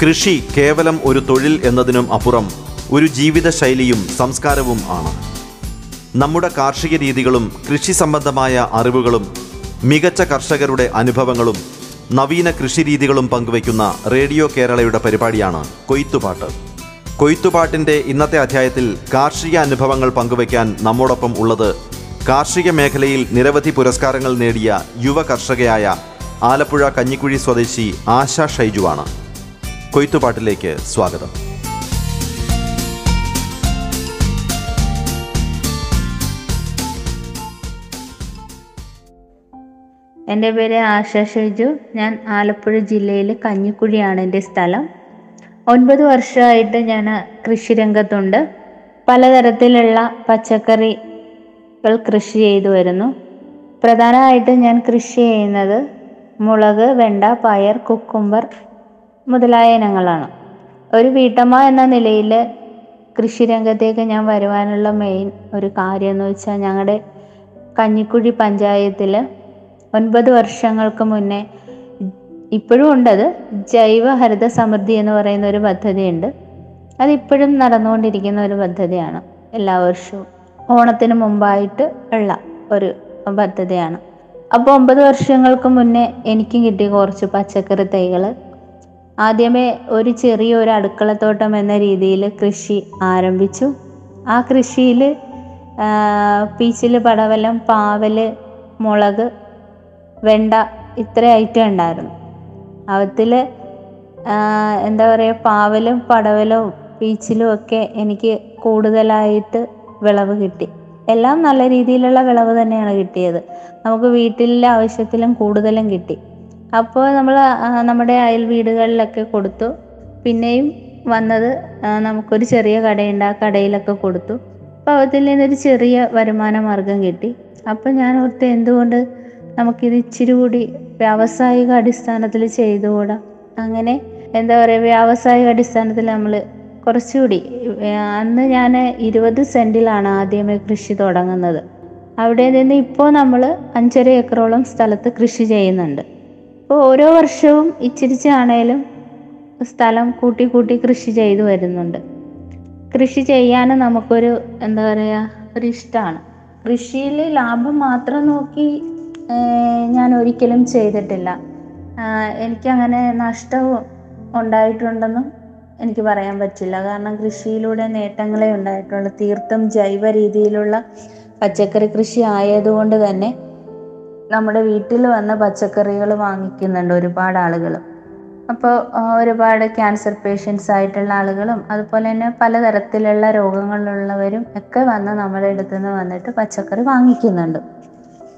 കൃഷി കേവലം ഒരു തൊഴിൽ എന്നതിനും അപ്പുറം ഒരു ജീവിതശൈലിയും സംസ്കാരവും ആണ്. നമ്മുടെ കാർഷിക രീതികളും കൃഷി സംബന്ധമായ അറിവുകളും മികച്ച കർഷകരുടെ അനുഭവങ്ങളും നവീന കൃഷിരീതികളും പങ്കുവയ്ക്കുന്ന റേഡിയോ കേരളയുടെ പരിപാടിയാണ് കൊയ്ത്തുപാട്ട്. കൊയ്ത്തുപാട്ടിന്റെ ഇന്നത്തെ അധ്യായത്തിൽ കാർഷിക അനുഭവങ്ങൾ പങ്കുവയ്ക്കാൻ നമ്മോടൊപ്പം ഉള്ളത് കാർഷിക മേഖലയിൽ നിരവധി പുരസ്കാരങ്ങൾ നേടിയ യുവ കർഷകയായ ആലപ്പുഴ കഞ്ഞിക്കുഴി സ്വദേശി ആശ ഷൈജുവാണ്. കൊയ്ത്തുപാട്ടിലേക്ക് സ്വാഗതം. എന്റെ പേര് ആശ ഷെജു. ഞാൻ ആലപ്പുഴ ജില്ലയിൽ കഞ്ഞിക്കുഴിയാണ് എന്റെ സ്ഥലം. ഒൻപത് വർഷമായിട്ട് ഞാൻ കൃഷിരംഗത്തുണ്ട് പലതരത്തിലുള്ള പച്ചക്കറികൾ കൃഷി ചെയ്തു വരുന്നു. പ്രധാനമായിട്ട് ഞാൻ കൃഷി ചെയ്യുന്നത് മുളക് വെണ്ട പയർ കുക്കുംബർ മുതലായ ഇനങ്ങളാണ്. ഒരു വീട്ടമ്മ എന്ന നിലയിൽ കൃഷിരംഗത്തേക്ക് ഞാൻ വരുവാനുള്ള മെയിൻ ഒരു കാര്യം എന്ന് വെച്ചാൽ ഞങ്ങളുടെ കഞ്ഞിക്കുഴി പഞ്ചായത്തിൽ ഒൻപത് വർഷങ്ങൾക്ക് മുന്നേ ഇപ്പോഴും ഉണ്ടത് ജൈവ ഹരിത സമൃദ്ധി എന്ന് പറയുന്ന ഒരു പദ്ധതിയുണ്ട്. അതിപ്പോഴും നടന്നുകൊണ്ടിരിക്കുന്ന ഒരു പദ്ധതിയാണ്. എല്ലാ വർഷവും ഓണത്തിന് മുമ്പായിട്ട് ഉള്ള ഒരു പദ്ധതിയാണ്. അപ്പോൾ ഒമ്പത് വർഷങ്ങൾക്ക് മുന്നേ എനിക്കും കിട്ടിയ കുറച്ച് പച്ചക്കറി തൈകൾ ആദ്യമേ ഒരു ചെറിയ ഒരു അടുക്കളത്തോട്ടം എന്ന രീതിയിൽ കൃഷി ആരംഭിച്ചു. ആ കൃഷിയിൽ പീച്ചിൽ പടവലം പാവൽ മുളക് വെണ്ട ഇത്ര ഐറ്റം ഉണ്ടായിരുന്നു. അവത്തിൽ എന്താ പറയുക പാവലും പടവലും പീച്ചിലും ഒക്കെ എനിക്ക് കൂടുതലായിട്ട് വിളവ് കിട്ടി. എല്ലാം നല്ല രീതിയിലുള്ള വിളവ് തന്നെയാണ് കിട്ടിയത്. നമുക്ക് വീട്ടിലെ ആവശ്യത്തിലും കൂടുതലും കിട്ടി. അപ്പോൾ നമ്മൾ നമ്മുടെ അയൽ വീടുകളിലൊക്കെ കൊടുത്തു. പിന്നെയും വന്നത് നമുക്കൊരു ചെറിയ കടയുണ്ട്. ആ കടയിലൊക്കെ കൊടുത്തു. അപ്പോൾ അതിൽ നിന്നൊരു ചെറിയ വരുമാന മാർഗം കിട്ടി. അപ്പോൾ ഞാൻ ഓർത്ത് എന്തുകൊണ്ട് നമുക്കിത് ഇച്ചിരി കൂടി വ്യാവസായിക അടിസ്ഥാനത്തിൽ ചെയ്തുകൂടാ? അങ്ങനെ എന്താ പറയുക വ്യാവസായിക അടിസ്ഥാനത്തിൽ നമ്മൾ കുറച്ചുകൂടി അന്ന് ഞാൻ ഇരുപത് സെന്റിലാണ് ആദ്യമേ കൃഷി തുടങ്ങുന്നത്. അവിടെ നിന്ന് ഇപ്പോൾ നമ്മൾ അഞ്ചര ഏക്കറോളം സ്ഥലത്ത് കൃഷി ചെയ്യുന്നുണ്ട്. അപ്പോൾ ഓരോ വർഷവും ഇച്ചിരിച്ചാണേലും സ്ഥലം കൂട്ടി കൂട്ടി കൃഷി ചെയ്തു വരുന്നുണ്ട്. കൃഷി ചെയ്യാൻ നമുക്കൊരു എന്താ പറയുക ഒരു ഇഷ്ടമാണ് കൃഷിയിൽ ലാഭം മാത്രം നോക്കി ഞാൻ ഒരിക്കലും ചെയ്തിട്ടില്ല. എനിക്കങ്ങനെ നഷ്ടവും ഉണ്ടായിട്ടുണ്ടെന്നും എനിക്ക് പറയാൻ പറ്റില്ല. കാരണം കൃഷിയിലൂടെ നേട്ടങ്ങളെ ഉണ്ടായിട്ടുള്ളൂ. തീർത്തും ജൈവ രീതിയിലുള്ള പച്ചക്കറി കൃഷി ആയതുകൊണ്ട് തന്നെ നമ്മുടെ വീട്ടിൽ വന്ന പച്ചക്കറികൾ വാങ്ങിക്കുന്നുണ്ട് ഒരുപാട് ആളുകൾ. അപ്പോൾ ഒരുപാട് ക്യാൻസർ പേഷ്യൻസ് ആയിട്ടുള്ള ആളുകളും അതുപോലെ തന്നെ പലതരത്തിലുള്ള രോഗങ്ങളുള്ളവരും ഒക്കെ വന്ന് നമ്മുടെ അടുത്ത് നിന്ന് വന്നിട്ട് പച്ചക്കറി വാങ്ങിക്കുന്നുണ്ട്.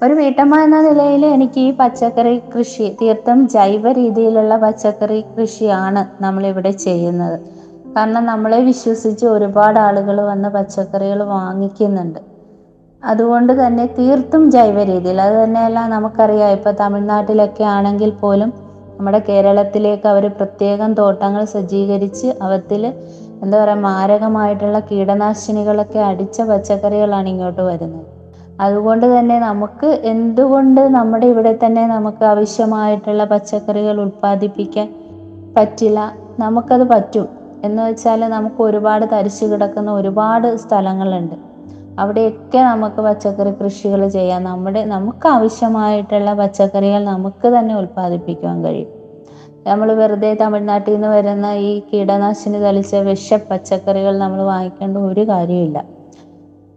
ഒരു വീട്ടമ്മ എന്ന നിലയിൽ എനിക്ക് ഈ പച്ചക്കറി കൃഷി തീർത്ഥം ജൈവ രീതിയിലുള്ള പച്ചക്കറി കൃഷിയാണ് നമ്മളിവിടെ ചെയ്യുന്നത്. കാരണം നമ്മളെ വിശ്വസിച്ച് ഒരുപാട് ആളുകൾ വന്ന് പച്ചക്കറികൾ വാങ്ങിക്കുന്നുണ്ട്. അതുകൊണ്ട് തന്നെ തീർത്തും ജൈവ രീതിയിൽ അത് തന്നെയല്ല നമുക്കറിയാം ഇപ്പോൾ തമിഴ്നാട്ടിലൊക്കെ ആണെങ്കിൽ പോലും നമ്മുടെ കേരളത്തിലേക്ക് അവർ പ്രത്യേകം തോട്ടങ്ങൾ സജ്ജീകരിച്ച് അവത്തിൽ എന്താ പറയുക മാരകമായിട്ടുള്ള കീടനാശിനികളൊക്കെ അടിച്ച പച്ചക്കറികളാണ് ഇങ്ങോട്ട് വരുന്നത്. അതുകൊണ്ട് തന്നെ നമുക്ക് എന്തുകൊണ്ട് നമ്മുടെ ഇവിടെ തന്നെ നമുക്ക് ആവശ്യമായിട്ടുള്ള പച്ചക്കറികൾ ഉൽപ്പാദിപ്പിക്കാൻ പറ്റില്ല? നമുക്കത് പറ്റും. എന്ന് വെച്ചാൽ നമുക്ക് ഒരുപാട് തരിച്ചു കിടക്കുന്ന ഒരുപാട് സ്ഥലങ്ങളുണ്ട്. അവിടെയൊക്കെ നമുക്ക് പച്ചക്കറി കൃഷികൾ ചെയ്യാം. നമ്മുടെ നമുക്ക് ആവശ്യമായിട്ടുള്ള പച്ചക്കറികൾ നമുക്ക് തന്നെ ഉൽപ്പാദിപ്പിക്കാൻ കഴിയും. നമ്മൾ വെറുതെ തമിഴ്നാട്ടിൽ നിന്ന് വരുന്ന ഈ കീടനാശിനി തളിച്ച വിഷ പച്ചക്കറികൾ നമ്മൾ വാങ്ങിക്കേണ്ട ഒരു കാര്യമില്ല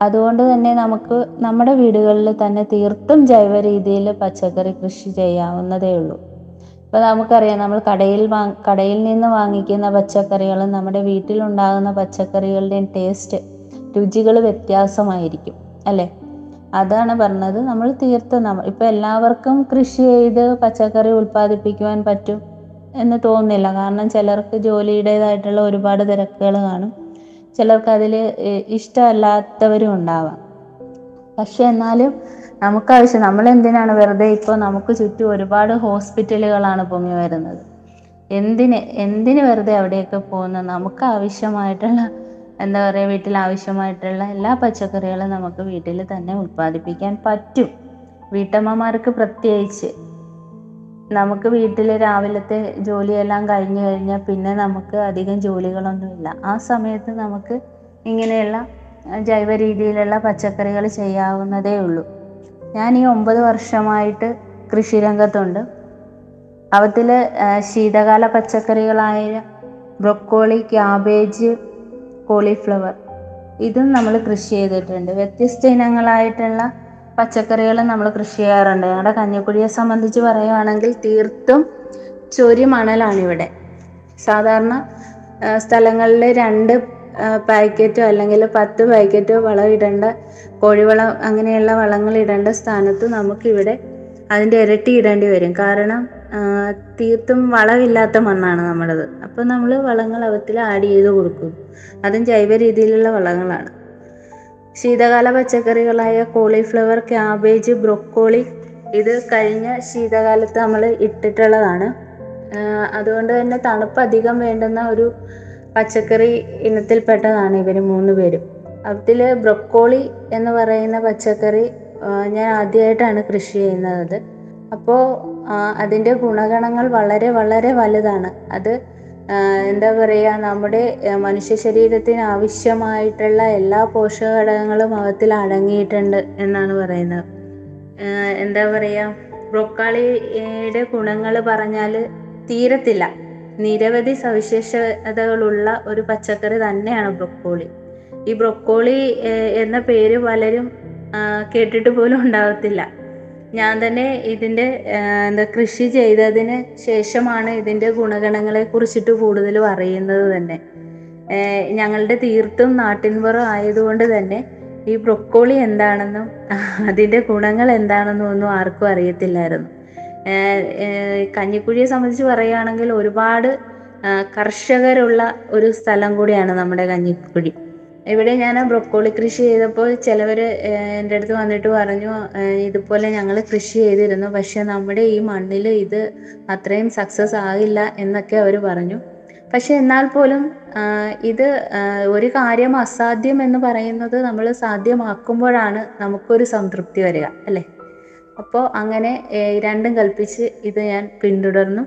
അതുകൊണ്ട് തന്നെ നമുക്ക് നമ്മുടെ വീടുകളിൽ തന്നെ തീർത്തും ജൈവ രീതിയിൽ പച്ചക്കറി കൃഷി ചെയ്യാവുന്നതേ ഉള്ളൂ. ഇപ്പോൾ നമുക്കറിയാം നമ്മൾ കടയിൽ കടയിൽ നിന്ന് വാങ്ങിക്കുന്ന പച്ചക്കറികളും നമ്മുടെ വീട്ടിലുണ്ടാകുന്ന പച്ചക്കറികളുടെയും ടേസ്റ്റ് രുചികൾ വ്യത്യാസമായിരിക്കും അല്ലേ? അതാണ് പറഞ്ഞത്. നമ്മൾ തീർത്ത് നമ്മൾ ഇപ്പം എല്ലാവർക്കും കൃഷി ചെയ്ത് പച്ചക്കറി ഉൽപ്പാദിപ്പിക്കുവാൻ പറ്റും എന്ന് തോന്നുന്നില്ല. കാരണം ചിലർക്ക് ജോലിയുടേതായിട്ടുള്ള ഒരുപാട് തിരക്കുകൾ കാണും. ചിലർക്ക് അതിൽ ഇഷ്ടമല്ലാത്തവരും ഉണ്ടാവാം. പക്ഷെ എന്നാലും നമുക്കാവശ്യം നമ്മൾ എന്തിനാണ് വെറുതെ ഇപ്പോൾ നമുക്ക് ചുറ്റും ഒരുപാട് ഹോസ്പിറ്റലുകളാണ് പൊങ്ങി വരുന്നത്? എന്തിന് എന്തിന് വെറുതെ അവിടെയൊക്കെ പോകുന്നത്? നമുക്ക് ആവശ്യമായിട്ടുള്ള എന്താ പറയുക വീട്ടിൽ ആവശ്യമായിട്ടുള്ള എല്ലാ പച്ചക്കറികളും നമുക്ക് വീട്ടിൽ തന്നെ ഉൽപ്പാദിപ്പിക്കാൻ പറ്റും. വീട്ടമ്മമാർക്ക് പ്രത്യേകിച്ച്. നമുക്ക് വീട്ടിൽ രാവിലത്തെ ജോലിയെല്ലാം കഴിഞ്ഞു കഴിഞ്ഞാൽ പിന്നെ നമുക്ക് അധികം ജോലികളൊന്നുമില്ല. ആ സമയത്ത് നമുക്ക് ഇങ്ങനെയുള്ള ജൈവ രീതിയിലുള്ള പച്ചക്കറികൾ ചെയ്യാവുന്നതേ ഉള്ളൂ. ഞാൻ ഈ ഒമ്പത് വർഷമായിട്ട് കൃഷിരംഗത്തുണ്ട് അവത്തിൽ ശീതകാല പച്ചക്കറികളായ ബ്രൊക്കോളി ക്യാബേജ് കോളിഫ്ലവർ. ഇതും നമ്മൾ കൃഷി ചെയ്തിട്ടുണ്ട്. വ്യത്യസ്ത ഇനങ്ങളായിട്ടുള്ള പച്ചക്കറികൾ നമ്മൾ കൃഷി ചെയ്യാറുണ്ട്. ഞങ്ങളുടെ കഞ്ഞിക്കുഴിയെ സംബന്ധിച്ച് പറയുവാണെങ്കിൽ തീർത്തും ചൊരി സാധാരണ സ്ഥലങ്ങളിൽ രണ്ട് പാക്കറ്റോ അല്ലെങ്കിൽ പത്ത് പാക്കറ്റോ വളം ഇടേണ്ട കോഴിവളം അങ്ങനെയുള്ള വളങ്ങൾ ഇടേണ്ട സ്ഥാനത്ത് നമുക്കിവിടെ അതിന്റെ ഇരട്ടി ഇടേണ്ടി വരും. കാരണം തീർത്തും വളമില്ലാത്ത മണ്ണാണ് നമ്മുടേത് അപ്പോൾ നമ്മൾ വളങ്ങൾ അവത്തിൽ ആഡ് ചെയ്ത് കൊടുക്കും. അതും ജൈവ രീതിയിലുള്ള വളങ്ങളാണ്. ശീതകാല പച്ചക്കറികളായ കോളിഫ്ലവർ ക്യാബേജ് ബ്രൊക്കോളി ഇത് കഴിഞ്ഞ ശീതകാലത്ത് നമ്മൾ ഇട്ടിട്ടുള്ളതാണ്. അതുകൊണ്ട് തന്നെ തണുപ്പ് അധികം വേണ്ടുന്ന ഒരു പച്ചക്കറി ഇനത്തിൽപ്പെട്ടതാണ് ഇവർ മൂന്ന് പേരും. അതിൽ ബ്രൊക്കോളി എന്ന് പറയുന്ന പച്ചക്കറി ഞാൻ ആദ്യമായിട്ടാണ് കൃഷി ചെയ്യുന്നത്. അപ്പോൾ അതിന്റെ ഗുണഗണങ്ങൾ വളരെ വളരെ വലുതാണ്. അത് എന്താ പറയുക നമ്മുടെ മനുഷ്യ ശരീരത്തിന് ആവശ്യമായിട്ടുള്ള എല്ലാ പോഷക ഘടകങ്ങളും അവത്തിൽ അടങ്ങിയിട്ടുണ്ട് എന്നാണ് പറയുന്നത്. എന്താ പറയുക ബ്രൊക്കാളിയുടെ ഗുണങ്ങൾ പറഞ്ഞാൽ തീരത്തില്ല. നിരവധി സവിശേഷതകളുള്ള ഒരു പച്ചക്കറി തന്നെയാണ് ബ്രൊക്കോളി. ഈ ബ്രൊക്കോളി എന്ന പേര് പലരും കേട്ടിട്ട് പോലും ഉണ്ടാവത്തില്ല. ഞാൻ തന്നെ ഇതിന്റെ എന്താ കൃഷി ചെയ്തതിന് ശേഷമാണ് ഇതിന്റെ ഗുണഗണങ്ങളെ കുറിച്ചിട്ട് കൂടുതലും അറിയുന്നത് തന്നെ. ഞങ്ങളുടെ തീർത്തും നാട്ടിൻപുറം ആയതുകൊണ്ട് തന്നെ ഈ ബ്രൊക്കോളി എന്താണെന്നും അതിന്റെ ഗുണങ്ങൾ എന്താണെന്നും ഒന്നും ആർക്കും അറിയത്തില്ലായിരുന്നു. കഞ്ഞിക്കുഴിയെ സംബന്ധിച്ച് പറയുകയാണെങ്കിൽ ഒരുപാട് കർഷകരുള്ള ഒരു സ്ഥലം കൂടിയാണ് നമ്മുടെ കഞ്ഞിക്കുഴി. ഇവിടെ ഞാൻ ബ്രൊക്കോളി കൃഷി ചെയ്തപ്പോൾ ചിലവർ എന്റെ അടുത്ത് വന്നിട്ട് പറഞ്ഞു ഇതുപോലെ ഞങ്ങൾ കൃഷി ചെയ്തിരുന്നു പക്ഷെ നമ്മുടെ ഈ മണ്ണിൽ ഇത് അത്രയും സക്സസ് ആകില്ല എന്നൊക്കെ അവർ പറഞ്ഞു. പക്ഷെ എന്നാൽ പോലും ഇത് ഒരു കാര്യം അസാധ്യം എന്ന് പറയുന്നത് നമ്മൾ സാധ്യമാക്കുമ്പോഴാണ് നമുക്കൊരു സംതൃപ്തി വരിക അല്ലേ? അപ്പോൾ അങ്ങനെ രണ്ടും കൽപ്പിച്ച് ഇത് ഞാൻ പിന്തുടർന്നു.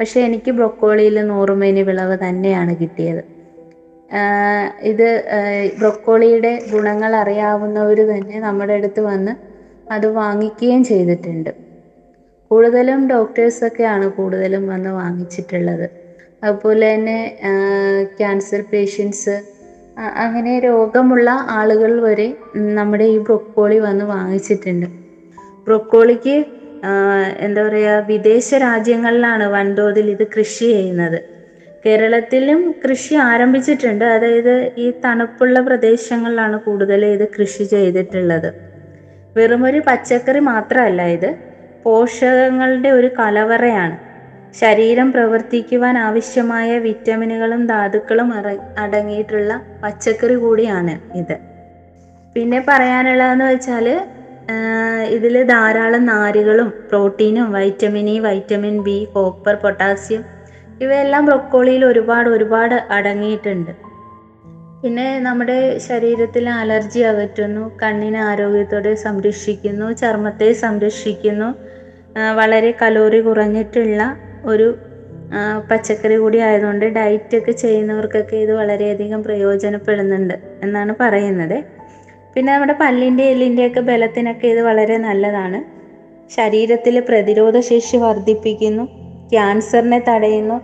പക്ഷെ എനിക്ക് ബ്രൊക്കോളിയിൽ നൂറുമേനി വിളവ് തന്നെയാണ് കിട്ടിയത്. ഇത് ബ്രൊക്കോളിയുടെ ഗുണങ്ങൾ അറിയാവുന്നവർ തന്നെ നമ്മുടെ അടുത്ത് വന്ന് അത് വാങ്ങിക്കുകയും ചെയ്തിട്ടുണ്ട്. കൂടുതലും ഡോക്ടേഴ്സ് ഡോക്ടേഴ്സൊക്കെയാണ് കൂടുതലും വന്ന് വാങ്ങിച്ചിട്ടുള്ളത്. അതുപോലെ തന്നെ ക്യാൻസർ പേഷ്യൻസ് അങ്ങനെ രോഗമുള്ള ആളുകൾ വരെ നമ്മുടെ ഈ ബ്രൊക്കോളി വന്ന് വാങ്ങിച്ചിട്ടുണ്ട്. ബ്രൊക്കോളിക്ക് എന്താ പറയുക വിദേശ രാജ്യങ്ങളിലാണ് വൻതോതിൽ ഇത് കൃഷി ചെയ്യുന്നത്. കേരളത്തിലും കൃഷി ആരംഭിച്ചിട്ടുണ്ട്. അതായത് ഈ തണുപ്പുള്ള പ്രദേശങ്ങളിലാണ് കൂടുതൽ ഇത് കൃഷി ചെയ്തിട്ടുള്ളത്. വെറുമൊരു പച്ചക്കറി മാത്രമല്ല ഇത്. പോഷകങ്ങളുടെ ഒരു കലവറയാണ്. ശരീരം പ്രവർത്തിക്കുവാൻ ആവശ്യമായ വിറ്റമിനുകളും ധാതുക്കളും അട- അടങ്ങിയിട്ടുള്ള പച്ചക്കറി കൂടിയാണ് ഇത്. പിന്നെ പറയാനുള്ളതെന്ന് വെച്ചാൽ ഇതിൽ ധാരാളം നാരുകളും പ്രോട്ടീനും vitamin E vitamin B copper potassium ഇവയെല്ലാം ബ്രൊക്കോളിയിൽ ഒരുപാട് ഒരുപാട് അടങ്ങിയിട്ടുണ്ട്. പിന്നെ നമ്മുടെ ശരീരത്തിലെ അലർജി അകറ്റുന്നു കണ്ണിനെ ആരോഗ്യത്തോടെ സംരക്ഷിക്കുന്നു ചർമ്മത്തെ സംരക്ഷിക്കുന്നു വളരെ കലോറി കുറഞ്ഞിട്ടുള്ള ഒരു പച്ചക്കറി കൂടി ആയതുകൊണ്ട് ഡയറ്റൊക്കെ ചെയ്യുന്നവർക്കൊക്കെ ഇത് വളരെയധികം പ്രയോജനപ്പെടുന്നുണ്ട് എന്നാണ് പറയുന്നത്. പിന്നെ നമ്മുടെ പല്ലിന്റെ എല്ലിന്റെയൊക്കെ ബലത്തിനൊക്കെ ഇത് വളരെ നല്ലതാണ്. ശരീരത്തിലെ പ്രതിരോധ ശേഷി വർദ്ധിപ്പിക്കുന്നു. ക്യാൻസറിനെ തടയുന്നു.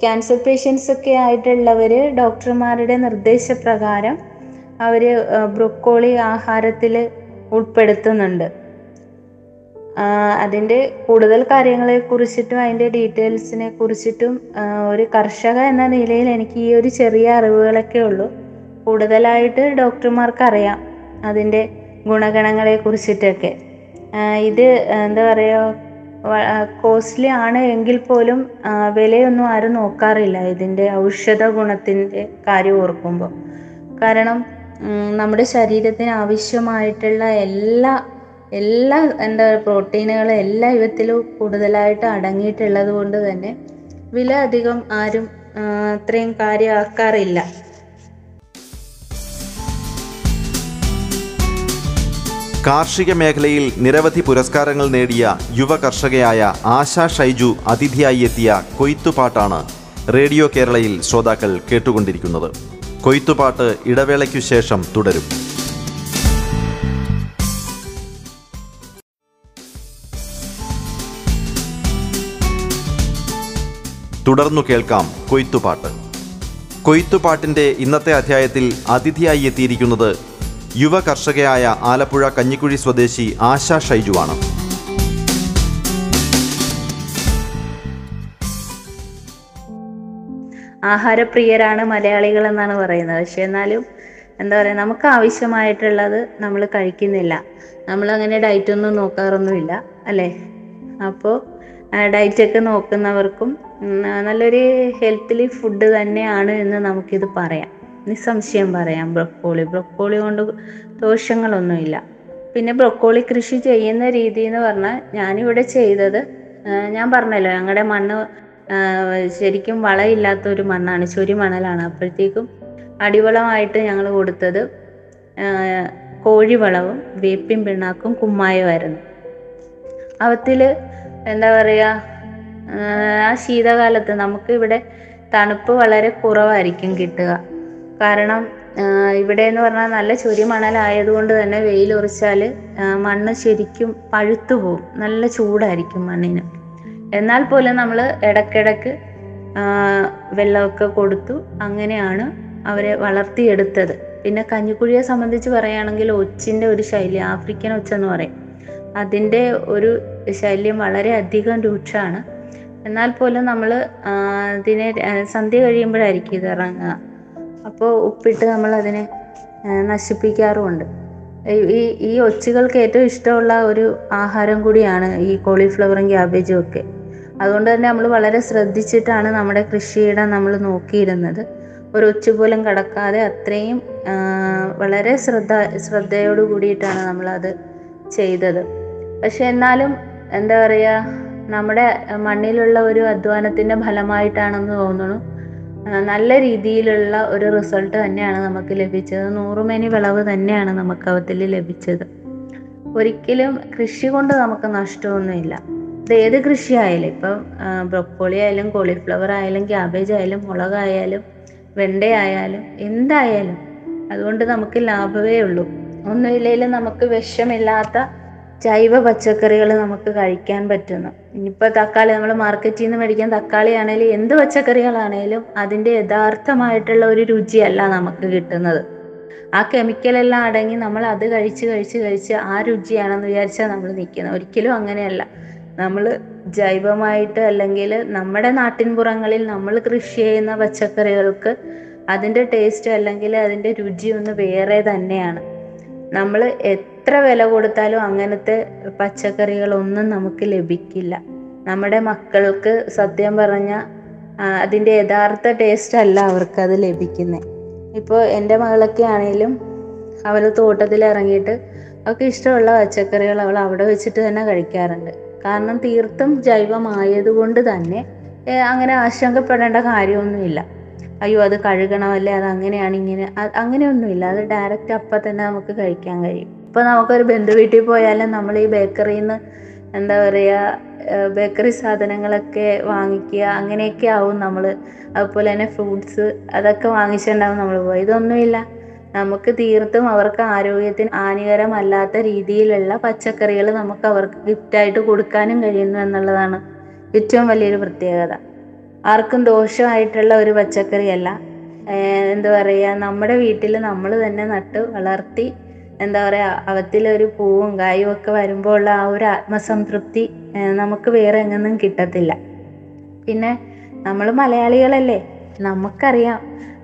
ക്യാൻസർ പേഷ്യൻസ് ഒക്കെ ആയിട്ടുള്ളവർ ഡോക്ടർമാരുടെ നിർദ്ദേശപ്രകാരം അവർ ബ്രൊക്കോളി ആഹാരത്തിൽ ഉൾപ്പെടുത്തുന്നുണ്ട്. അതിന്റെ കൂടുതൽ കാര്യങ്ങളെ കുറിച്ചിട്ടും അതിന്റെ ഡീറ്റെയിൽസിനെ കുറിച്ചിട്ടും ഒരു കർഷക എന്ന നിലയിൽ എനിക്ക് ഈ ഒരു ചെറിയ അറിവുകളൊക്കെ ഉള്ളൂ. കൂടുതലായിട്ട് ഡോക്ടർമാർക്ക് അറിയാം അതിന്റെ ഗുണഗണങ്ങളെ കുറിച്ചിട്ടൊക്കെ. ഇത് എന്താ പറയുക കോസ്റ്റ്ലി ആണ് എങ്കിൽ പോലും വിലയൊന്നും ആരും നോക്കാറില്ല ഇതിന്റെ ഔഷധ ഗുണത്തിന്റെ കാര്യം ഓർക്കുമ്പോൾ കാരണം നമ്മുടെ ശരീരത്തിന് ആവശ്യമായിട്ടുള്ള എല്ലാ എല്ലാ എന്താ പ്രോട്ടീനുകൾ എല്ലാ വിധത്തിലും കൂടുതലായിട്ട് അടങ്ങിയിട്ടുള്ളത് കൊണ്ട് തന്നെ വില അധികം ആരും അത്രയും കാര്യമാക്കാറില്ല. കാർഷിക മേഖലയിൽ നിരവധി പുരസ്കാരങ്ങൾ നേടിയ യുവ കർഷകയായ ആശ ഷൈജു അതിഥിയായി എത്തിയ കൊയ്ത്തുപാട്ടാണ് റേഡിയോ കേരളയിൽ ശ്രോതാക്കൾ കേട്ടുകൊണ്ടിരിക്കുന്നത്. കൊയ്ത്തുപാട്ട് ഇടവേളയ്ക്കു ശേഷം തുടരും. തുടർന്നു കേൾക്കാം കൊയ്ത്തുപാട്ട് കൊയ്ത്തുപാട്ടിന്റെ ഇന്നത്തെ അധ്യായത്തിൽ അതിഥിയായി എത്തിയിരിക്കുന്നത് യുവ കർഷകയായ ആലപ്പുഴ കഞ്ഞിക്കുഴി സ്വദേശി ആശ ഷൈജുവാണ്. ആഹാരപ്രിയരാണ് മലയാളികൾ എന്നാണ് പറയുന്നത്. പക്ഷെ എന്നാലും എന്താ പറയുക നമുക്ക് ആവശ്യമായിട്ടുള്ളത് നമ്മൾ കഴിക്കുന്നില്ല. നമ്മൾ അങ്ങനെ ഡയറ്റ് ഒന്നും നോക്കാറൊന്നുമില്ല അല്ലേ? അപ്പോൾ ഡയറ്റൊക്കെ നോക്കുന്നവർക്കും നല്ലൊരു ഹെൽത്തിലി ഫുഡ് തന്നെയാണ് എന്ന് നമുക്കിത് പറയാം. നിസ്സംശയം പറയാം. ബ്രൊക്കോളി. ബ്രൊക്കോളി കൊണ്ട് ദോഷങ്ങളൊന്നുമില്ല. പിന്നെ ബ്രൊക്കോളി കൃഷി ചെയ്യുന്ന രീതി എന്ന് പറഞ്ഞാൽ ഞാനിവിടെ ചെയ്തത് ഞാൻ പറഞ്ഞല്ലോ ഞങ്ങളുടെ മണ്ണ് ശരിക്കും വളമില്ലാത്ത ഒരു മണ്ണാണ് ചൊരി മണലാണ് അപ്പോഴത്തേക്കും അടിവളമായിട്ട് ഞങ്ങൾ കൊടുത്തത് കോഴിവളവും വേപ്പിൻ പിണ്ണാക്കും കുമ്മായമായിരുന്നു അവത്തിൽ എന്താ പറയുക ആ ശീതകാലത്ത് നമുക്ക് ഇവിടെ തണുപ്പ് വളരെ കുറവായിരിക്കും കിട്ടുക. കാരണം ഇവിടെ എന്ന് പറഞ്ഞാൽ നല്ല ചുരി ആയതുകൊണ്ട് തന്നെ വെയിലുറച്ചാൽ മണ്ണ് ശരിക്കും പഴുത്തു പോകും നല്ല ചൂടായിരിക്കും മണ്ണിന്. എന്നാൽ പോലും നമ്മൾ ഇടക്കിടക്ക് വെള്ളമൊക്കെ കൊടുത്തു അങ്ങനെയാണ് അവരെ വളർത്തിയെടുത്തത്. പിന്നെ കഞ്ഞിക്കുഴിയെ സംബന്ധിച്ച് പറയുകയാണെങ്കിൽ ഒച്ചിന്റെ ഒരു ശൈലി ആഫ്രിക്കൻ ഒച്ച എന്ന് പറയും. അതിന്റെ ഒരു ശല്യം വളരെ അധികം രൂക്ഷമാണ്. എന്നാൽ പോലും നമ്മൾ അതിനെ സന്ധ്യ കഴിയുമ്പോഴായിരിക്കും ഇത് ഇറങ്ങുക. അപ്പോൾ ഉപ്പിട്ട് നമ്മൾ അതിനെ നശിപ്പിക്കാറുമുണ്ട്. ഈ- ഈ ഒച്ചുകൾക്ക് ഏറ്റവും ഇഷ്ടമുള്ള ഒരു ആഹാരം കൂടിയാണ് ഈ കോളിഫ്ലവറും ക്യാബേജും ഒക്കെ. അതുകൊണ്ട് തന്നെ നമ്മൾ വളരെ ശ്രദ്ധിച്ചിട്ടാണ് നമ്മുടെ കൃഷിയിടം നമ്മൾ നോക്കിയിരുന്നത്. ഒരു ഒച്ചു പോലും കടക്കാതെ അത്രയും വളരെ ശ്രദ്ധ ശ്രദ്ധയോട് കൂടിയിട്ടാണ് നമ്മളത് ചെയ്തത്. പക്ഷെ എന്നാലും എന്താ പറയുക നമ്മുടെ മണ്ണിലുള്ള ഒരു അധ്വാനത്തിന്റെ ഫലമായിട്ടാണെന്ന് തോന്നുന്നു. നല്ല രീതിയിലുള്ള ഒരു റിസൾട്ട് തന്നെയാണ് നമുക്ക് ലഭിച്ചത്. നൂറുമേനി വിളവ് തന്നെയാണ് നമുക്ക് അവത്തിൽ ലഭിച്ചത്. ഒരിക്കലും കൃഷി കൊണ്ട് നമുക്ക് നഷ്ടമൊന്നുമില്ല. ഇത് ഏത് കൃഷി ആയാലും ഇപ്പം ബ്രൊക്കോളി ആയാലും കോളിഫ്ലവർ ആയാലും ക്യാബേജ് ആയാലും മുളകായാലും വെണ്ടയായാലും എന്തായാലും അതുകൊണ്ട് നമുക്ക് ലാഭമേ ഉള്ളൂ. ഒന്നുമില്ലെങ്കിലും നമുക്ക് വിഷമില്ലാത്ത ജൈവ പച്ചക്കറികൾ നമുക്ക് കഴിക്കാൻ പറ്റുന്നു. ഇനിയിപ്പോൾ തക്കാളി നമ്മൾ മാർക്കറ്റിൽ നിന്ന് മേടിക്കാൻ തക്കാളി ആണെങ്കിലും എന്ത് പച്ചക്കറികളാണേലും അതിന്റെ യഥാർത്ഥമായിട്ടുള്ള ഒരു രുചിയല്ല നമുക്ക് കിട്ടുന്നത്. ആ കെമിക്കലെല്ലാം അടങ്ങി നമ്മൾ അത് കഴിച്ച് കഴിച്ച് കഴിച്ച് ആ രുചിയാണെന്ന് വിചാരിച്ചാൽ നമ്മൾ നിൽക്കുന്നത് ഒരിക്കലും അങ്ങനെയല്ല. നമ്മൾ ജൈവമായിട്ട് അല്ലെങ്കിൽ നമ്മുടെ നാട്ടിൻപുറങ്ങളിൽ നമ്മൾ കൃഷി ചെയ്യുന്ന പച്ചക്കറികൾക്ക് അതിന്റെ ടേസ്റ്റ് അല്ലെങ്കിൽ അതിന്റെ രുചി ഒന്ന് വേറെ തന്നെയാണ്. നമ്മൾ എത്ര വില കൊടുത്താലും അങ്ങനത്തെ പച്ചക്കറികളൊന്നും നമുക്ക് ലഭിക്കില്ല. നമ്മുടെ മക്കൾക്ക് സത്യം പറഞ്ഞ അതിന്റെ യഥാർത്ഥ ടേസ്റ്റ് അല്ല അവർക്കത് ലഭിക്കുന്നത് ഇപ്പോൾ എന്റെ മകളൊക്കെ ആണെങ്കിലും അവൾ തോട്ടത്തിൽ ഇറങ്ങിയിട്ട് അവൾക്ക് ഇഷ്ടമുള്ള പച്ചക്കറികൾ അവൾ അവിടെ വെച്ചിട്ട് തന്നെ കഴിക്കാറുണ്ട്. കാരണം തീർത്തും ജൈവമായതുകൊണ്ട് തന്നെ അങ്ങനെ ആശങ്കപ്പെടേണ്ട കാര്യമൊന്നുമില്ല. അയ്യോ അത് കഴുകണമല്ലേ അത് അങ്ങനെയാണ് ഇങ്ങനെ അങ്ങനെയൊന്നുമില്ല. അത് ഡയറക്റ്റ് അപ്പം തന്നെ നമുക്ക് കഴിക്കാൻ കഴിയും. ഇപ്പോൾ നമുക്കൊരു ബന്ധു വീട്ടിൽ പോയാലും നമ്മൾ ഈ ബേക്കറിയിൽ നിന്ന് എന്താ പറയുക ബേക്കറി സാധനങ്ങളൊക്കെ വാങ്ങിക്കുക അങ്ങനെയൊക്കെ ആവും നമ്മൾ അതുപോലെ തന്നെ ഫ്രൂട്ട്സ് അതൊക്കെ വാങ്ങിച്ചിട്ടുണ്ടാവും നമ്മൾ പോയി. ഇതൊന്നുമില്ല. നമുക്ക് തീർത്തും അവർക്ക് ആരോഗ്യത്തിന് ഹാനികരമല്ലാത്ത രീതിയിലുള്ള പച്ചക്കറികൾ നമുക്ക് അവർക്ക് ഗിഫ്റ്റായിട്ട് കൊടുക്കാനും കഴിയുന്നു എന്നുള്ളതാണ് ഏറ്റവും വലിയൊരു പ്രത്യേകത. ആർക്കും ദോഷമായിട്ടുള്ള ഒരു പച്ചക്കറിയല്ല. എന്താ പറയുക നമ്മുടെ വീട്ടിൽ നമ്മൾ തന്നെ നട്ട് വളർത്തി എന്താ പറയുക അവത്തിലൊരു പൂവും കായും ഒക്കെ വരുമ്പോൾ ഉള്ള ആ ഒരു ആത്മസംതൃപ്തി നമുക്ക് വേറെ എങ്ങൊന്നും കിട്ടത്തില്ല. പിന്നെ നമ്മൾ മലയാളികളല്ലേ നമുക്കറിയാം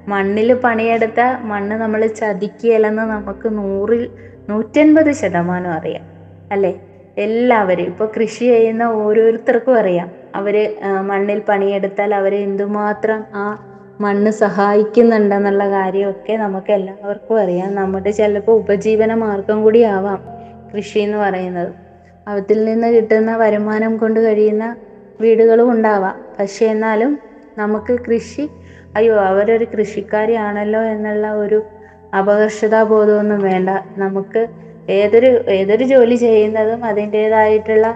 മണ്ണിൽ പണിയെടുത്ത മണ്ണ് നമ്മൾ ചതിക്കുകയല്ലെന്ന് നമുക്ക് നൂറിൽ നൂറ്റൻപത് ശതമാനം അറിയാം അല്ലേ? എല്ലാവരും ഇപ്പോൾ കൃഷി ചെയ്യുന്ന ഓരോരുത്തർക്കും അറിയാം. അവർ മണ്ണിൽ പണിയെടുത്താൽ അവരെ എന്തുമാത്രം ആ മണ്ണ് സഹായിക്കുന്നുണ്ടെന്നുള്ള കാര്യമൊക്കെ നമുക്ക് എല്ലാവർക്കും അറിയാം. നമ്മുടെ ചിലപ്പോൾ ഉപജീവന മാർഗം കൂടി ആവാം കൃഷി എന്ന് പറയുന്നത്. അതിൽ നിന്ന് കിട്ടുന്ന വരുമാനം കൊണ്ട് കഴിയുന്ന വീടുകളും ഉണ്ടാവാം. പക്ഷേ എന്നാലും നമുക്ക് കൃഷി അയ്യോ അവരൊരു കൃഷിക്കാരിയാണല്ലോ എന്നുള്ള ഒരു അപകർഷതാബോധമൊന്നും വേണ്ട. നമുക്ക് ഏതൊരു ഏതൊരു ജോലി ചെയ്യുന്നതും അതിന്റേതായിട്ടുള്ള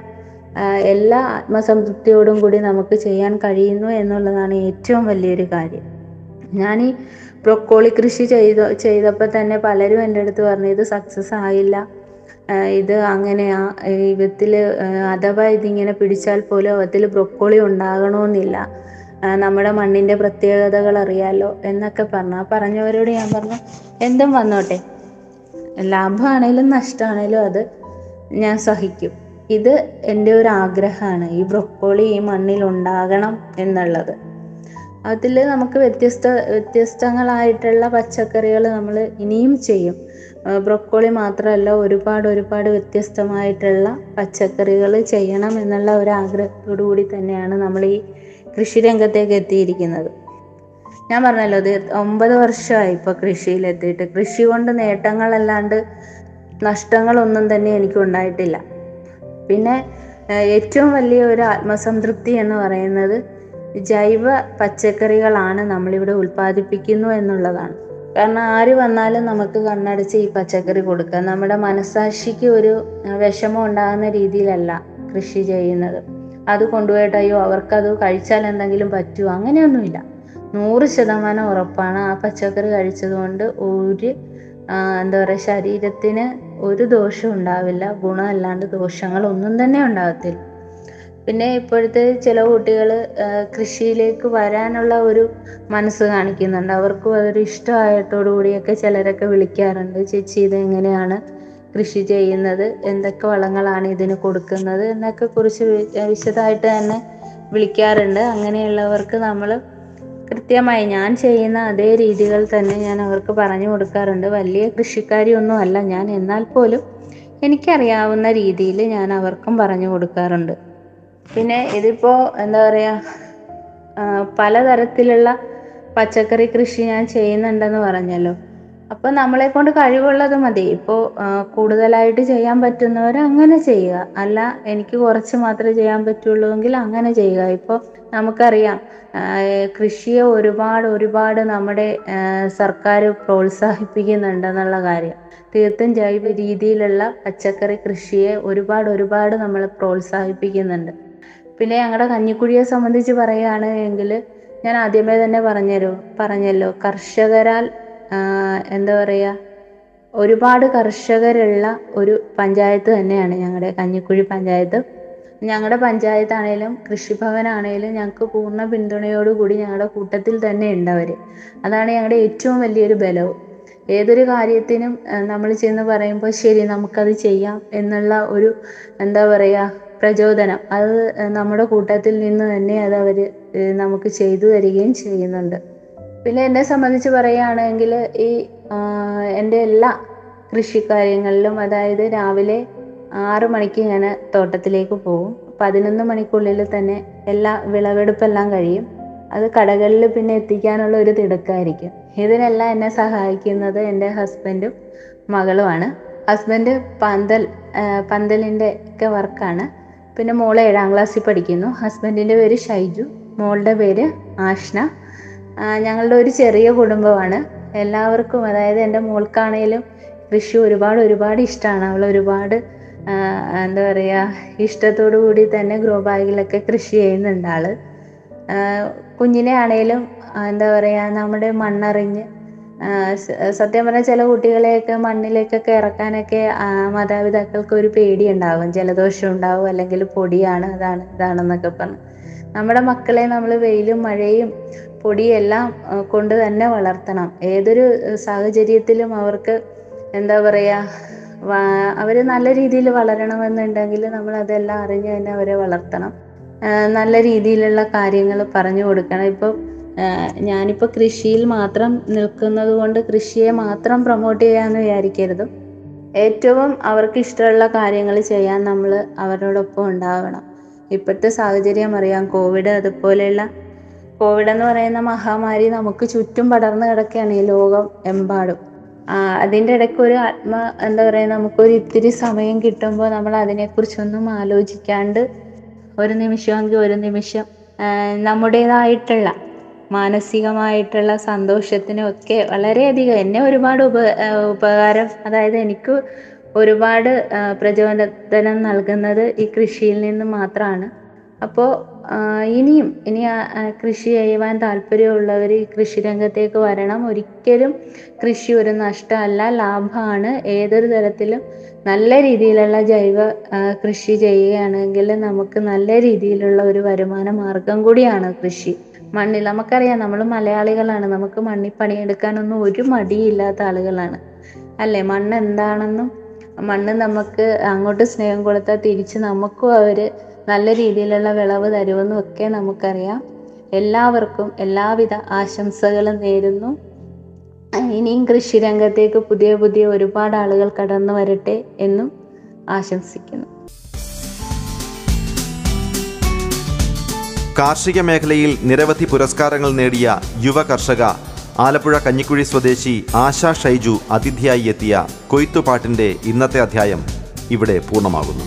എല്ലാ ആത്മസംതൃപ്തിയോടും കൂടി നമുക്ക് ചെയ്യാൻ കഴിയുന്നു എന്നുള്ളതാണ് ഏറ്റവും വലിയൊരു കാര്യം. ഞാൻ ഈ ബ്രൊക്കോളി കൃഷി ചെയ്ത ചെയ്തപ്പോൾ തന്നെ പലരും എന്റെ അടുത്ത് പറഞ്ഞു ഇത് സക്സസ് ആയില്ല. ഇത് അങ്ങനെയാ. വിത്തിൽ അഥവാ ഇതിങ്ങനെ പിടിച്ചാൽ പോലും അവത്തിൽ ബ്രൊക്കോളി ഉണ്ടാകണമെന്നില്ല നമ്മുടെ മണ്ണിന്റെ പ്രത്യേകതകൾ അറിയാലോ എന്നൊക്കെ പറഞ്ഞു. ആ പറഞ്ഞവരോട് ഞാൻ പറഞ്ഞു എന്തും വന്നോട്ടെ. ലാഭമാണേലും നഷ്ടമാണേലും അത് ഞാൻ സഹിക്കും. ഇത് എന്റെ ഒരു ആഗ്രഹമാണ് ഈ ബ്രൊക്കോളി ഈ മണ്ണിൽ ഉണ്ടാകണം എന്നുള്ളത്. അതിൽ നമുക്ക് വ്യത്യസ്ത വ്യത്യസ്തങ്ങളായിട്ടുള്ള പച്ചക്കറികൾ നമ്മൾ ഇനിയും ചെയ്യും. ബ്രൊക്കോളി മാത്രമല്ല ഒരുപാട് ഒരുപാട് വ്യത്യസ്തമായിട്ടുള്ള പച്ചക്കറികൾ ചെയ്യണം എന്നുള്ള ഒരു ആഗ്രഹത്തോടു കൂടി തന്നെയാണ് നമ്മൾ ഈ കൃഷിരംഗത്തേക്ക് എത്തിയിരിക്കുന്നത്. ഞാൻ പറഞ്ഞല്ലോ ഇത് ഒമ്പത് വർഷമായി ഇപ്പോൾ കൃഷിയിലെത്തിയിട്ട്. കൃഷി കൊണ്ട് നേട്ടങ്ങളല്ലാണ്ട് നഷ്ടങ്ങളൊന്നും തന്നെ എനിക്ക് ഉണ്ടായിട്ടില്ല. പിന്നെ ഏറ്റവും വലിയ ഒരു ആത്മസംതൃപ്തി എന്ന് പറയുന്നത് ജൈവ പച്ചക്കറികളാണ് നമ്മളിവിടെ ഉൽപ്പാദിപ്പിക്കുന്നു എന്നുള്ളതാണ്. കാരണം ആര് വന്നാലും നമുക്ക് കണ്ണടച്ച് ഈ പച്ചക്കറി കൊടുക്കാം. നമ്മുടെ മനസാക്ഷിക്ക് ഒരു വിഷമം ഉണ്ടാകുന്ന രീതിയിലല്ല കൃഷി ചെയ്യുന്നത്. അത് കൊണ്ടുപോയിട്ട് അയ്യോ അവർക്കത് കഴിച്ചാൽ എന്തെങ്കിലും പറ്റുമോ? അങ്ങനെയൊന്നുമില്ല. നൂറ് ശതമാനം ഉറപ്പാണ് ആ പച്ചക്കറി കഴിച്ചതുകൊണ്ട് ഒരു എന്താ പറയുക ശരീരത്തിന് ഒരു ദോഷവും ഉണ്ടാവില്ല. ഗുണമല്ലാണ്ട് ദോഷങ്ങളൊന്നും തന്നെ ഉണ്ടാകത്തില്ല. പിന്നെ ഇപ്പോഴത്തെ ചില കുട്ടികൾ കൃഷിയിലേക്ക് വരാനുള്ള ഒരു മനസ്സ് കാണിക്കുന്നുണ്ട്. അവർക്കും അതൊരു ഇഷ്ടമായതോടു കൂടിയൊക്കെ ചിലരൊക്കെ വിളിക്കാറുണ്ട്. ചേച്ചി ഇത് എങ്ങനെയാണ് കൃഷി ചെയ്യുന്നത്? എന്തൊക്കെ വളങ്ങളാണ് ഇതിന് കൊടുക്കുന്നത്? എന്നൊക്കെ കുറിച്ച് വിശദമായിട്ട് തന്നെ വിളിക്കാറുണ്ട്. അങ്ങനെയുള്ളവർക്ക് നമ്മൾ കൃത്യമായി ഞാൻ ചെയ്യുന്ന അതേ രീതികൾ തന്നെ ഞാൻ അവർക്ക് പറഞ്ഞു കൊടുക്കാറുണ്ട്. വലിയ കൃഷിക്കാരിയൊന്നും അല്ല ഞാൻ. എന്നാൽ പോലും എനിക്കറിയാവുന്ന രീതിയിൽ ഞാൻ അവർക്കും പറഞ്ഞു കൊടുക്കാറുണ്ട്. പിന്നെ ഇതിപ്പോ എന്താ പറയുക പലതരത്തിലുള്ള പച്ചക്കറി കൃഷി ഞാൻ ചെയ്യുന്നുണ്ടെന്ന് പറഞ്ഞല്ലോ. അപ്പോൾ നമ്മളെ കൊണ്ട് കഴിവുള്ളത് മതി. ഇപ്പോൾ കൂടുതലായിട്ട് ചെയ്യാൻ പറ്റുന്നവർ അങ്ങനെ ചെയ്യുക. അല്ല എനിക്ക് കുറച്ച് മാത്രമേ ചെയ്യാൻ പറ്റുള്ളൂ എങ്കിൽ അങ്ങനെ ചെയ്യുക. ഇപ്പോൾ നമുക്കറിയാം കൃഷിയെ ഒരുപാട് ഒരുപാട് നമ്മുടെ സർക്കാർ പ്രോത്സാഹിപ്പിക്കുന്നുണ്ടെന്നുള്ള കാര്യം. തീർത്തും ജൈവ രീതിയിലുള്ള പച്ചക്കറി കൃഷിയെ ഒരുപാട് ഒരുപാട് നമ്മൾ പ്രോത്സാഹിപ്പിക്കുന്നുണ്ട്. പിന്നെ ഞങ്ങളുടെ കഞ്ഞിക്കുഴിയെ സംബന്ധിച്ച് പറയുകയാണ് എങ്കിൽ ഞാൻ ആദ്യമേ തന്നെ പറഞ്ഞു പറഞ്ഞല്ലോ. കർഷകരാൽ എന്താ പറയുക ഒരുപാട് കർഷകരുള്ള ഒരു പഞ്ചായത്ത് തന്നെയാണ് ഞങ്ങളുടെ കഞ്ഞിക്കുഴി പഞ്ചായത്ത്. ഞങ്ങളുടെ പഞ്ചായത്താണേലും കൃഷിഭവനാണേലും ഞങ്ങൾക്ക് പൂർണ പിന്തുണയോടുകൂടി ഞങ്ങളുടെ കൂട്ടത്തിൽ തന്നെ ഉണ്ട് അവർ അതാണ് ഞങ്ങളുടെ ഏറ്റവും വലിയൊരു ബലവും. ഏതൊരു കാര്യത്തിനും നമ്മൾ ചെന്ന് പറയുമ്പോൾ ശരി നമുക്കത് ചെയ്യാം എന്നുള്ള ഒരു എന്താ പറയുക പ്രചോദനം. അത് നമ്മുടെ കൂട്ടത്തിൽ നിന്ന് തന്നെ അത് അവർ നമുക്ക് ചെയ്തു തരികയും ചെയ്യുന്നുണ്ട്. പിന്നെ എന്നെ സംബന്ധിച്ച് പറയുകയാണെങ്കിൽ ഈ എന്റെ എല്ലാ കൃഷിക്കാര്യങ്ങളിലും അതായത് രാവിലെ ആറ് മണിക്ക് ഞാൻ തോട്ടത്തിലേക്ക് പോകും. പതിനൊന്ന് മണിക്കുള്ളിൽ തന്നെ എല്ലാ വിളവെടുപ്പെല്ലാം കഴിയും. അത് കടകളിൽ പിന്നെ എത്തിക്കാനുള്ള ഒരു തിടുക്കായിരിക്കും. ഇതിനെല്ലാം എന്നെ സഹായിക്കുന്നത് എന്റെ ഹസ്ബൻഡും മകളുമാണ്. ഹസ്ബൻഡ് പന്തൽ പന്തലിന്റെ ഒക്കെ വർക്കാണ്. പിന്നെ മോൾ ഏഴാം ക്ലാസ്സിൽ പഠിക്കുന്നു. ഹസ്ബൻഡിന്റെ പേര് ഷൈജു. മോളുടെ പേര് ആഷ്ന. ഞങ്ങളുടെ ഒരു ചെറിയ കുടുംബമാണ്. എല്ലാവർക്കും അതായത് എന്റെ മോൾക്കാണേലും കൃഷി ഒരുപാട് ഒരുപാട് ഇഷ്ടമാണ് അവൾ ഒരുപാട് എന്താ പറയുക ഇഷ്ടത്തോടു കൂടി തന്നെ ഗ്രോ ബാഗിലൊക്കെ കൃഷി ചെയ്യുന്നുണ്ട് ആൾ. കുഞ്ഞിനെ ആണേലും എന്താ പറയുക നമ്മുടെ മണ്ണറിഞ്ഞ് സത്യം പറഞ്ഞാൽ ചില കുട്ടികളെയൊക്കെ മണ്ണിലേക്കൊക്കെ ഇറക്കാനൊക്കെ മാതാപിതാക്കൾക്ക് ഒരു പേടി ഉണ്ടാവും ജലദോഷം ഉണ്ടാവും അല്ലെങ്കിൽ പൊടിയാണ് അതാണ് ഇതാണെന്നൊക്കെ പറഞ്ഞു. നമ്മുടെ മക്കളെ നമ്മൾ വെയിലും മഴയും പൊടിയെല്ലാം കൊണ്ട് തന്നെ വളർത്തണം. ഏതൊരു സാഹചര്യത്തിലും അവർക്ക് എന്താ പറയുക അവർ നല്ല രീതിയിൽ വളരണമെന്നുണ്ടെങ്കിൽ നമ്മൾ അതെല്ലാം അറിഞ്ഞ് തന്നെ അവരെ വളർത്തണം. നല്ല രീതിയിലുള്ള കാര്യങ്ങൾ പറഞ്ഞു കൊടുക്കണം. ഇപ്പോൾ ഞാനിപ്പോൾ കൃഷിയിൽ മാത്രം നിൽക്കുന്നത് കൊണ്ട് കൃഷിയെ മാത്രം പ്രൊമോട്ട് ചെയ്യാമെന്ന് വിചാരിക്കരുത്. ഏറ്റവും അവർക്ക് ഇഷ്ടമുള്ള കാര്യങ്ങൾ ചെയ്യാൻ നമ്മൾ അവരോടൊപ്പം ഉണ്ടാവണം. ഇപ്പോഴത്തെ സാഹചര്യം അറിയാം കോവിഡ് അതുപോലെയുള്ള കോവിഡ് എന്ന് പറയുന്ന മഹാമാരി നമുക്ക് ചുറ്റും പടർന്നു കിടക്കുകയാണ് ഈ ലോകം എമ്പാടും. അതിന്റെ ഇടയ്ക്ക് ഒരു ആത്മ എന്താ പറയുക നമുക്കൊരു ഇത്തിരി സമയം കിട്ടുമ്പോൾ നമ്മൾ അതിനെക്കുറിച്ചൊന്നും ആലോചിക്കാണ്ട് ഒരു നിമിഷമെങ്കിൽ ഒരു നിമിഷം നമ്മുടേതായിട്ടുള്ള മാനസികമായിട്ടുള്ള സന്തോഷത്തിനും ഒക്കെ വളരെയധികം എന്നെ ഒരുപാട് ഉപ ഉപകാരം അതായത് എനിക്ക് ഒരുപാട് പ്രചോദനം നൽകുന്നത് ഈ കൃഷിയിൽ നിന്ന് മാത്രമാണ്. അപ്പോൾ ഇനിയും ഇനി കൃഷി ചെയ്യുവാൻ താല്പര്യമുള്ളവർ ഈ കൃഷി രംഗത്തേക്ക് വരണം. ഒരിക്കലും കൃഷി ഒരു നഷ്ടമല്ല ലാഭമാണ്. ഏതൊരു തരത്തിലും നല്ല രീതിയിലുള്ള ജൈവ കൃഷി ചെയ്യുകയാണെങ്കിൽ നമുക്ക് നല്ല രീതിയിലുള്ള ഒരു വരുമാന മാർഗം കൂടിയാണ് കൃഷി. മണ്ണിൽ നമുക്കറിയാം നമ്മൾ മലയാളികളാണ്. നമുക്ക് മണ്ണിൽ പണിയെടുക്കാനൊന്നും ഒരു മടിയില്ലാത്ത ആളുകളാണ്. അല്ലേ? മണ്ണ് എന്താണെന്നും മണ്ണ് നമുക്ക് അങ്ങോട്ട് സ്നേഹം കൊടുത്താൽ തിരിച്ച് നമുക്കും അവർ നല്ല രീതിയിലുള്ള വിളവ് തരുമെന്നും ഒക്കെ നമുക്കറിയാം. എല്ലാവർക്കും എല്ലാവിധ ആശംസകളും നേരുന്നു. ഇനിയും കൃഷിരംഗത്തേക്ക് പുതിയ പുതിയ ഒരുപാട് ആളുകൾ കടന്നു വരട്ടെ എന്നും ആശംസിക്കുന്നു. കാർഷിക മേഖലയിൽ നിരവധി പുരസ്കാരങ്ങൾ നേടിയ യുവ കർഷക ആലപ്പുഴ കഞ്ഞിക്കുഴി സ്വദേശി ആശ ഷൈജു അതിഥിയായി എത്തിയ കൊയ്ത്തുപാട്ടിന്റെ ഇന്നത്തെ അധ്യായം ഇവിടെ പൂർണമാകുന്നു.